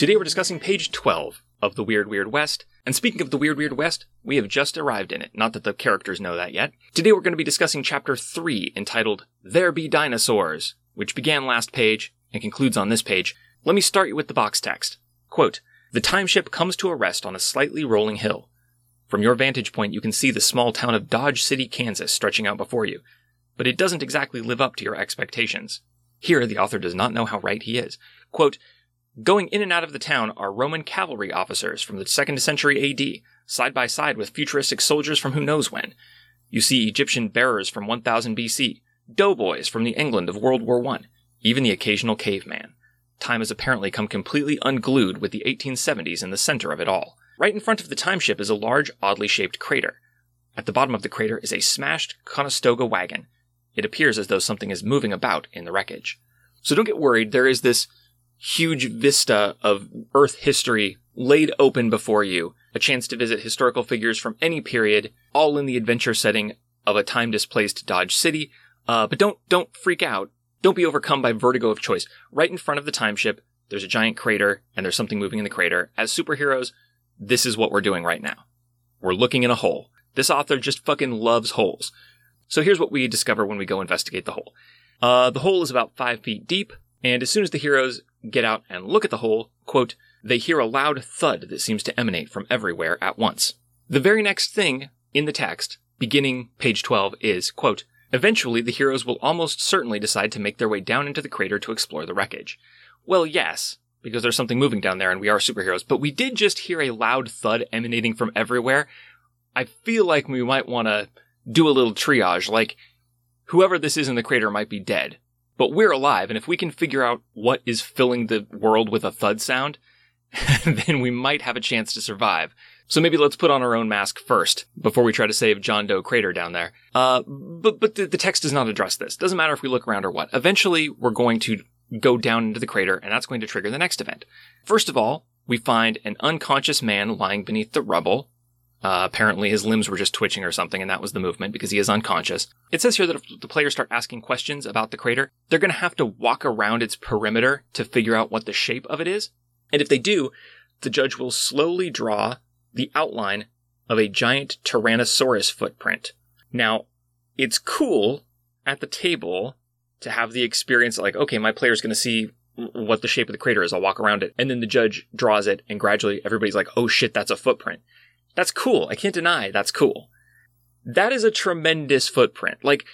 Today we're discussing page 12 of The Weird Weird West. And speaking of The Weird Weird West, we have just arrived in it. Not that the characters know that yet. Today we're going to be discussing chapter 3 entitled There Be Dinosaurs, which began last page and concludes on this page. Let me start you with the box text. Quote, the time ship comes to a rest on a slightly rolling hill. From your vantage point, you can see the small town of Dodge City, Kansas stretching out before you, but it doesn't exactly live up to your expectations. Here, the author does not know how right he is. Quote, Going in and out of the town are Roman cavalry officers from the 2nd century AD, side by side with futuristic soldiers from who knows when. You see Egyptian bearers from 1000 BC, doughboys from the England of World War I, even the occasional caveman. Time has apparently come completely unglued with the 1870s in the center of it all. Right in front of the time ship is a large, oddly shaped crater. At the bottom of the crater is a smashed Conestoga wagon. It appears as though something is moving about in the wreckage. So don't get worried, there is this huge vista of Earth history laid open before you, a chance to visit historical figures from any period, all in the adventure setting of a time displaced Dodge City. Uh, but don't don't freak out. Don't be overcome by vertigo of choice. Right in front of the time ship, there's a giant crater, and there's something moving in the crater. As superheroes, this is what we're doing right now. We're looking in a hole. This author just fucking loves holes. So here's what we discover when we go investigate the hole. Uh, the hole is about five feet deep, and as soon as the heroes get out and look at the hole, quote, they hear a loud thud that seems to emanate from everywhere at once. The very next thing in the text, beginning page 12, is, quote, Eventually, the heroes will almost certainly decide to make their way down into the crater to explore the wreckage. Well, yes, because there's something moving down there and we are superheroes, but we did just hear a loud thud emanating from everywhere. I feel like we might want to do a little triage, like, whoever this is in the crater might be dead, but we're alive, and if we can figure out what is filling the world with a thud sound, then we might have a chance to survive. So maybe let's put on our own mask first before we try to save John Doe Crater down there. Uh, but but the, the text does not address this. Doesn't matter if we look around or what. Eventually, we're going to go down into the crater, and that's going to trigger the next event. First of all, we find an unconscious man lying beneath the rubble. Uh, apparently his limbs were just twitching or something, and that was the movement because he is unconscious. It says here that if the players start asking questions about the crater, they're going to have to walk around its perimeter to figure out what the shape of it is. And if they do, the judge will slowly draw the outline of a giant Tyrannosaurus footprint. Now, it's cool at the table to have the experience like, okay, my player's going to see what the shape of the crater is. I'll walk around it. And then the judge draws it, and gradually everybody's like, oh shit, that's a footprint. That's cool. I can't deny that's cool. That is a tremendous footprint. Like,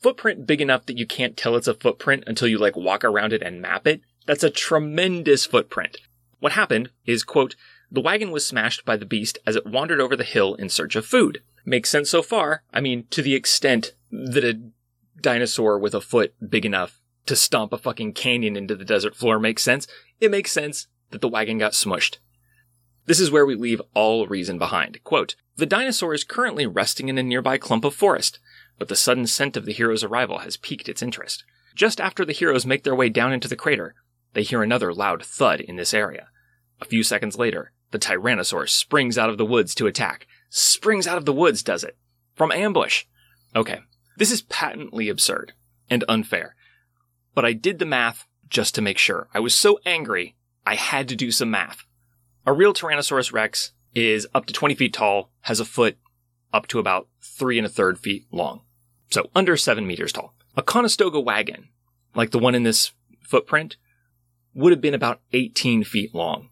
footprint big enough that you can't tell it's a footprint until you like walk around it and map it. That's a tremendous footprint. What happened is, quote, the wagon was smashed by the beast as it wandered over the hill in search of food. Makes sense so far. I mean, to the extent that a dinosaur with a foot big enough to stomp a fucking canyon into the desert floor makes sense. It makes sense that the wagon got smushed. This is where we leave all reason behind. Quote, the dinosaur is currently resting in a nearby clump of forest, but the sudden scent of the hero's arrival has piqued its interest. Just after the heroes make their way down into the crater, they hear another loud thud in this area. A few seconds later, the Tyrannosaur springs out of the woods to attack. Springs out of the woods, does it? From ambush. Okay, this is patently absurd and unfair. But I did the math just to make sure. I was so angry, I had to do some math. A real Tyrannosaurus Rex is up to 20 feet tall, has a foot up to about three and a third feet long. So under seven meters tall. A Conestoga wagon, like the one in this footprint, would have been about 18 feet long.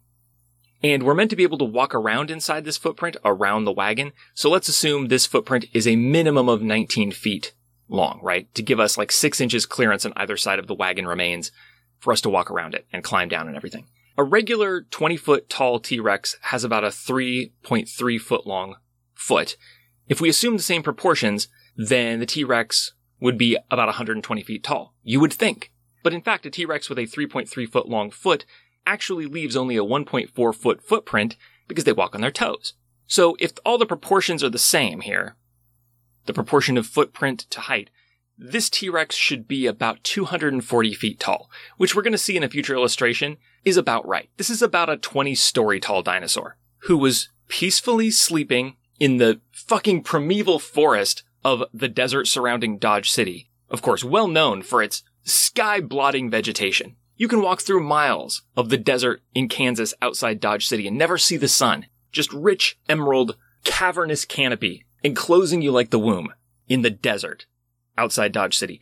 And we're meant to be able to walk around inside this footprint around the wagon. So let's assume this footprint is a minimum of 19 feet long, right? To give us like six inches clearance on either side of the wagon remains for us to walk around it and climb down and everything. A regular 20 foot tall T-Rex has about a 3.3 foot long foot. If we assume the same proportions, then the T-Rex would be about 120 feet tall. You would think. But in fact, a T-Rex with a 3.3 foot long foot actually leaves only a 1.4 foot footprint because they walk on their toes. So if all the proportions are the same here, the proportion of footprint to height, this T-Rex should be about 240 feet tall, which we're going to see in a future illustration is about right. This is about a 20 story tall dinosaur who was peacefully sleeping in the fucking primeval forest of the desert surrounding Dodge City. Of course, well known for its sky blotting vegetation. You can walk through miles of the desert in Kansas outside Dodge City and never see the sun. Just rich emerald cavernous canopy enclosing you like the womb in the desert outside Dodge City.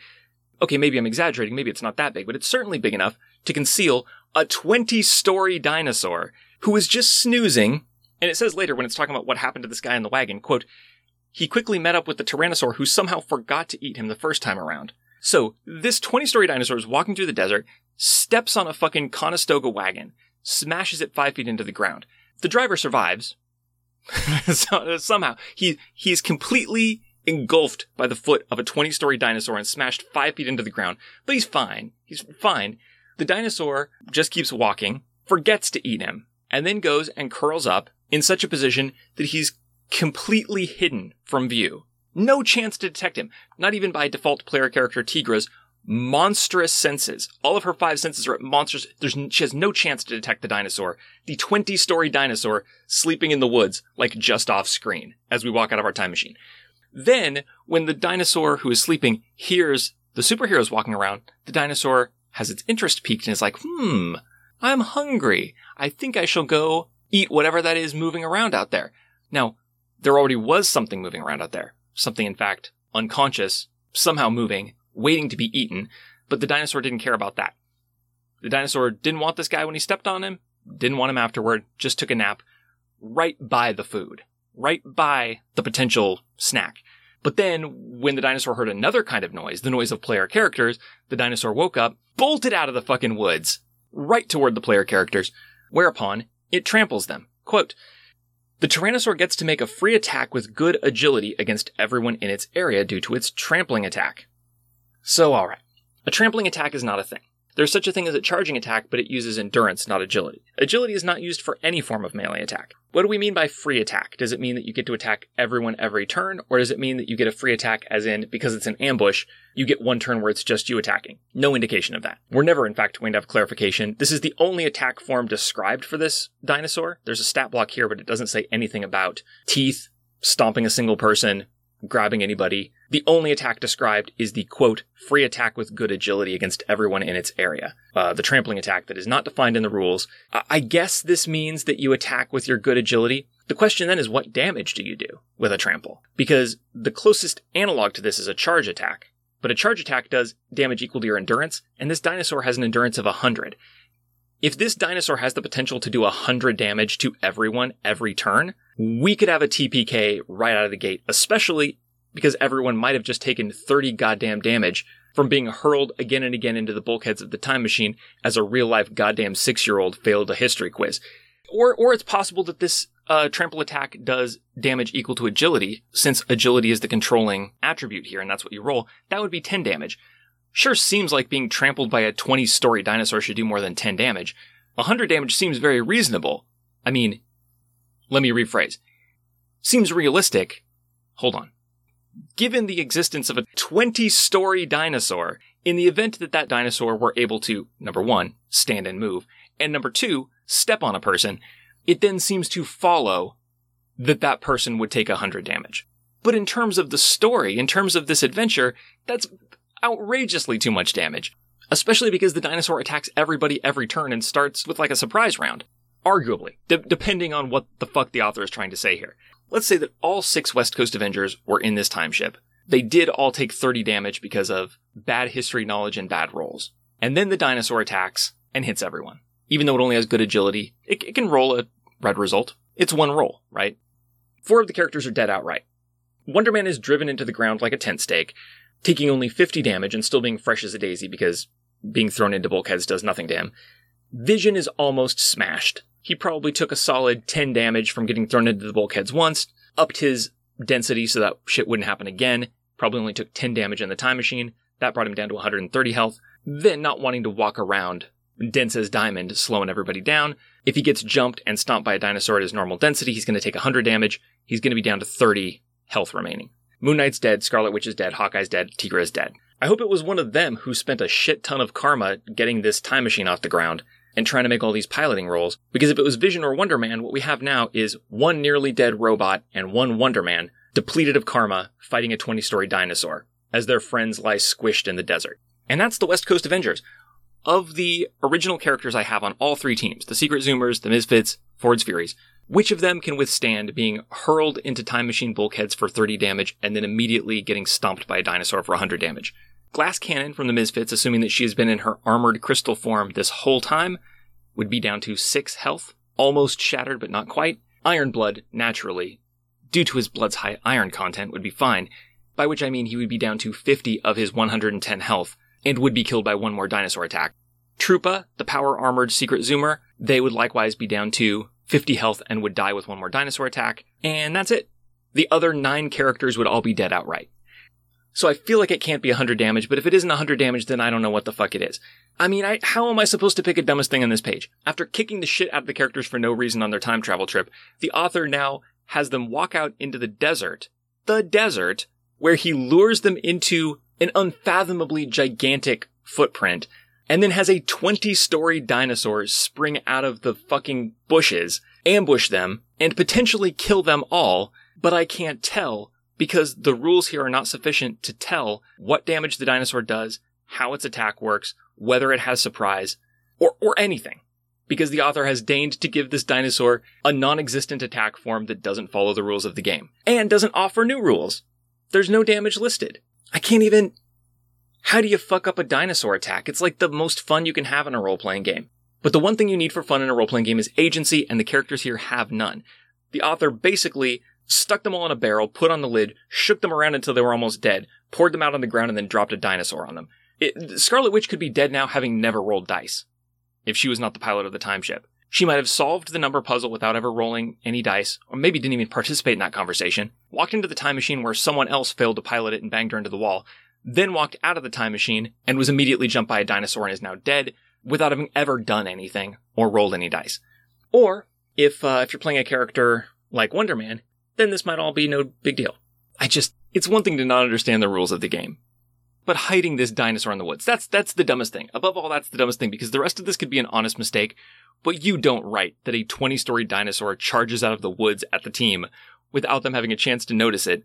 Okay, maybe I'm exaggerating. Maybe it's not that big, but it's certainly big enough to conceal a 20 story dinosaur who was just snoozing. And it says later when it's talking about what happened to this guy in the wagon, quote, he quickly met up with the Tyrannosaur who somehow forgot to eat him the first time around. So this 20 story dinosaur is walking through the desert, steps on a fucking Conestoga wagon, smashes it five feet into the ground. The driver survives. so, somehow he, he's completely engulfed by the foot of a 20 story dinosaur and smashed five feet into the ground. But he's fine. He's fine. The dinosaur just keeps walking, forgets to eat him, and then goes and curls up in such a position that he's completely hidden from view. No chance to detect him, not even by default player character Tigra's monstrous senses. All of her five senses are at monstrous. There's, she has no chance to detect the dinosaur. The 20 story dinosaur sleeping in the woods, like just off screen as we walk out of our time machine. Then, when the dinosaur who is sleeping hears the superheroes walking around, the dinosaur has its interest piqued and is like, hmm, I'm hungry. I think I shall go eat whatever that is moving around out there. Now, there already was something moving around out there. Something, in fact, unconscious, somehow moving, waiting to be eaten, but the dinosaur didn't care about that. The dinosaur didn't want this guy when he stepped on him, didn't want him afterward, just took a nap right by the food right by the potential snack. But then when the dinosaur heard another kind of noise, the noise of player characters, the dinosaur woke up, bolted out of the fucking woods, right toward the player characters, whereupon it tramples them. Quote, the Tyrannosaur gets to make a free attack with good agility against everyone in its area due to its trampling attack. So alright. A trampling attack is not a thing. There's such a thing as a charging attack, but it uses endurance, not agility. Agility is not used for any form of melee attack. What do we mean by free attack? Does it mean that you get to attack everyone every turn, or does it mean that you get a free attack as in, because it's an ambush, you get one turn where it's just you attacking? No indication of that. We're never, in fact, going to have clarification. This is the only attack form described for this dinosaur. There's a stat block here, but it doesn't say anything about teeth, stomping a single person, grabbing anybody. The only attack described is the quote, free attack with good agility against everyone in its area. Uh, the trampling attack that is not defined in the rules. I guess this means that you attack with your good agility. The question then is what damage do you do with a trample? Because the closest analog to this is a charge attack. But a charge attack does damage equal to your endurance, and this dinosaur has an endurance of 100. If this dinosaur has the potential to do 100 damage to everyone every turn, we could have a TPK right out of the gate, especially because everyone might have just taken 30 goddamn damage from being hurled again and again into the bulkheads of the time machine as a real life goddamn six year old failed a history quiz. Or, or it's possible that this uh, trample attack does damage equal to agility, since agility is the controlling attribute here, and that's what you roll. That would be 10 damage. Sure seems like being trampled by a 20 story dinosaur should do more than 10 damage. 100 damage seems very reasonable. I mean, let me rephrase. Seems realistic. Hold on. Given the existence of a 20 story dinosaur, in the event that that dinosaur were able to, number one, stand and move, and number two, step on a person, it then seems to follow that that person would take 100 damage. But in terms of the story, in terms of this adventure, that's outrageously too much damage. Especially because the dinosaur attacks everybody every turn and starts with like a surprise round. Arguably, de- depending on what the fuck the author is trying to say here. Let's say that all six West Coast Avengers were in this time ship. They did all take 30 damage because of bad history knowledge and bad rolls. And then the dinosaur attacks and hits everyone. Even though it only has good agility, it, it can roll a red result. It's one roll, right? Four of the characters are dead outright. Wonder Man is driven into the ground like a tent stake, taking only 50 damage and still being fresh as a daisy because being thrown into bulkheads does nothing to him. Vision is almost smashed. He probably took a solid 10 damage from getting thrown into the bulkheads once, upped his density so that shit wouldn't happen again, probably only took 10 damage in the time machine. That brought him down to 130 health. then not wanting to walk around dense as diamond, slowing everybody down. If he gets jumped and stomped by a dinosaur at his normal density, he's going to take 100 damage. He's going to be down to 30 health remaining. Moon Knight's dead, Scarlet Witch is dead, Hawkeye's dead, Tigra is dead. I hope it was one of them who spent a shit ton of karma getting this time machine off the ground and trying to make all these piloting rolls. Because if it was Vision or Wonder Man, what we have now is one nearly dead robot and one Wonder Man, depleted of karma, fighting a 20 story dinosaur, as their friends lie squished in the desert. And that's the West Coast Avengers. Of the original characters I have on all three teams, the Secret Zoomers, the Misfits, Ford's Furies, which of them can withstand being hurled into time machine bulkheads for 30 damage and then immediately getting stomped by a dinosaur for 100 damage? Glass Cannon from the Misfits, assuming that she has been in her armored crystal form this whole time, would be down to 6 health, almost shattered but not quite. Iron Blood, naturally, due to his blood's high iron content, would be fine, by which I mean he would be down to 50 of his 110 health, and would be killed by one more dinosaur attack. Troopa, the power armored secret zoomer, they would likewise be down to 50 health and would die with one more dinosaur attack, and that's it. The other nine characters would all be dead outright. So I feel like it can't be 100 damage, but if it isn't 100 damage, then I don't know what the fuck it is. I mean, I, how am I supposed to pick a dumbest thing on this page? After kicking the shit out of the characters for no reason on their time travel trip, the author now has them walk out into the desert, the desert, where he lures them into an unfathomably gigantic footprint, and then has a 20 story dinosaur spring out of the fucking bushes, ambush them, and potentially kill them all, but I can't tell because the rules here are not sufficient to tell what damage the dinosaur does, how its attack works, whether it has surprise, or, or anything. Because the author has deigned to give this dinosaur a non-existent attack form that doesn't follow the rules of the game. And doesn't offer new rules. There's no damage listed. I can't even, how do you fuck up a dinosaur attack? It's like the most fun you can have in a role-playing game. But the one thing you need for fun in a role-playing game is agency, and the characters here have none. The author basically stuck them all in a barrel, put on the lid, shook them around until they were almost dead, poured them out on the ground, and then dropped a dinosaur on them. It, Scarlet Witch could be dead now having never rolled dice. If she was not the pilot of the time ship. She might have solved the number puzzle without ever rolling any dice, or maybe didn't even participate in that conversation, walked into the time machine where someone else failed to pilot it and banged her into the wall, then walked out of the time machine and was immediately jumped by a dinosaur and is now dead without having ever done anything or rolled any dice. Or, if, uh, if you're playing a character like Wonder Man, then this might all be no big deal. I just, it's one thing to not understand the rules of the game. But hiding this dinosaur in the woods, that's, that's the dumbest thing. Above all, that's the dumbest thing because the rest of this could be an honest mistake, but you don't write that a 20 story dinosaur charges out of the woods at the team without them having a chance to notice it.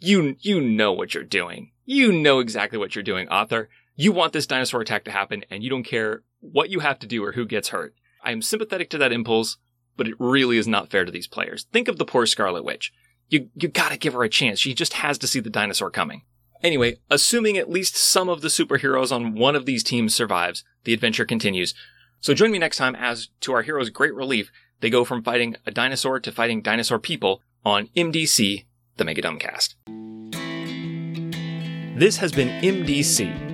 You, you know what you're doing. You know exactly what you're doing, author. You want this dinosaur attack to happen and you don't care what you have to do or who gets hurt. I am sympathetic to that impulse, but it really is not fair to these players. Think of the poor Scarlet Witch. You, you gotta give her a chance. She just has to see the dinosaur coming. Anyway, assuming at least some of the superheroes on one of these teams survives, the adventure continues. So join me next time as, to our heroes' great relief, they go from fighting a dinosaur to fighting dinosaur people on MDC, the Mega Dumbcast. This has been MDC,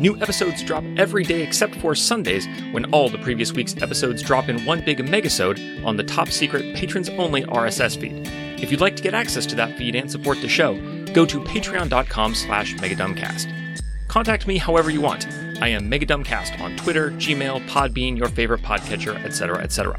New episodes drop every day except for Sundays, when all the previous week's episodes drop in one big megasode on the top secret patrons only RSS feed. If you'd like to get access to that feed and support the show, go to patreon.com slash megadumbcast. Contact me however you want. I am Megadumbcast on Twitter, Gmail, Podbean, your favorite podcatcher, etc., etc.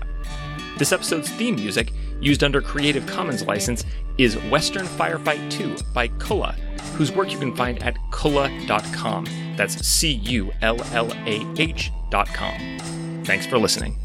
This episode's theme music, used under Creative Commons license, is Western Firefight 2 by Cullah, whose work you can find at cullah.com. That's C U L L A H dot com. Thanks for listening.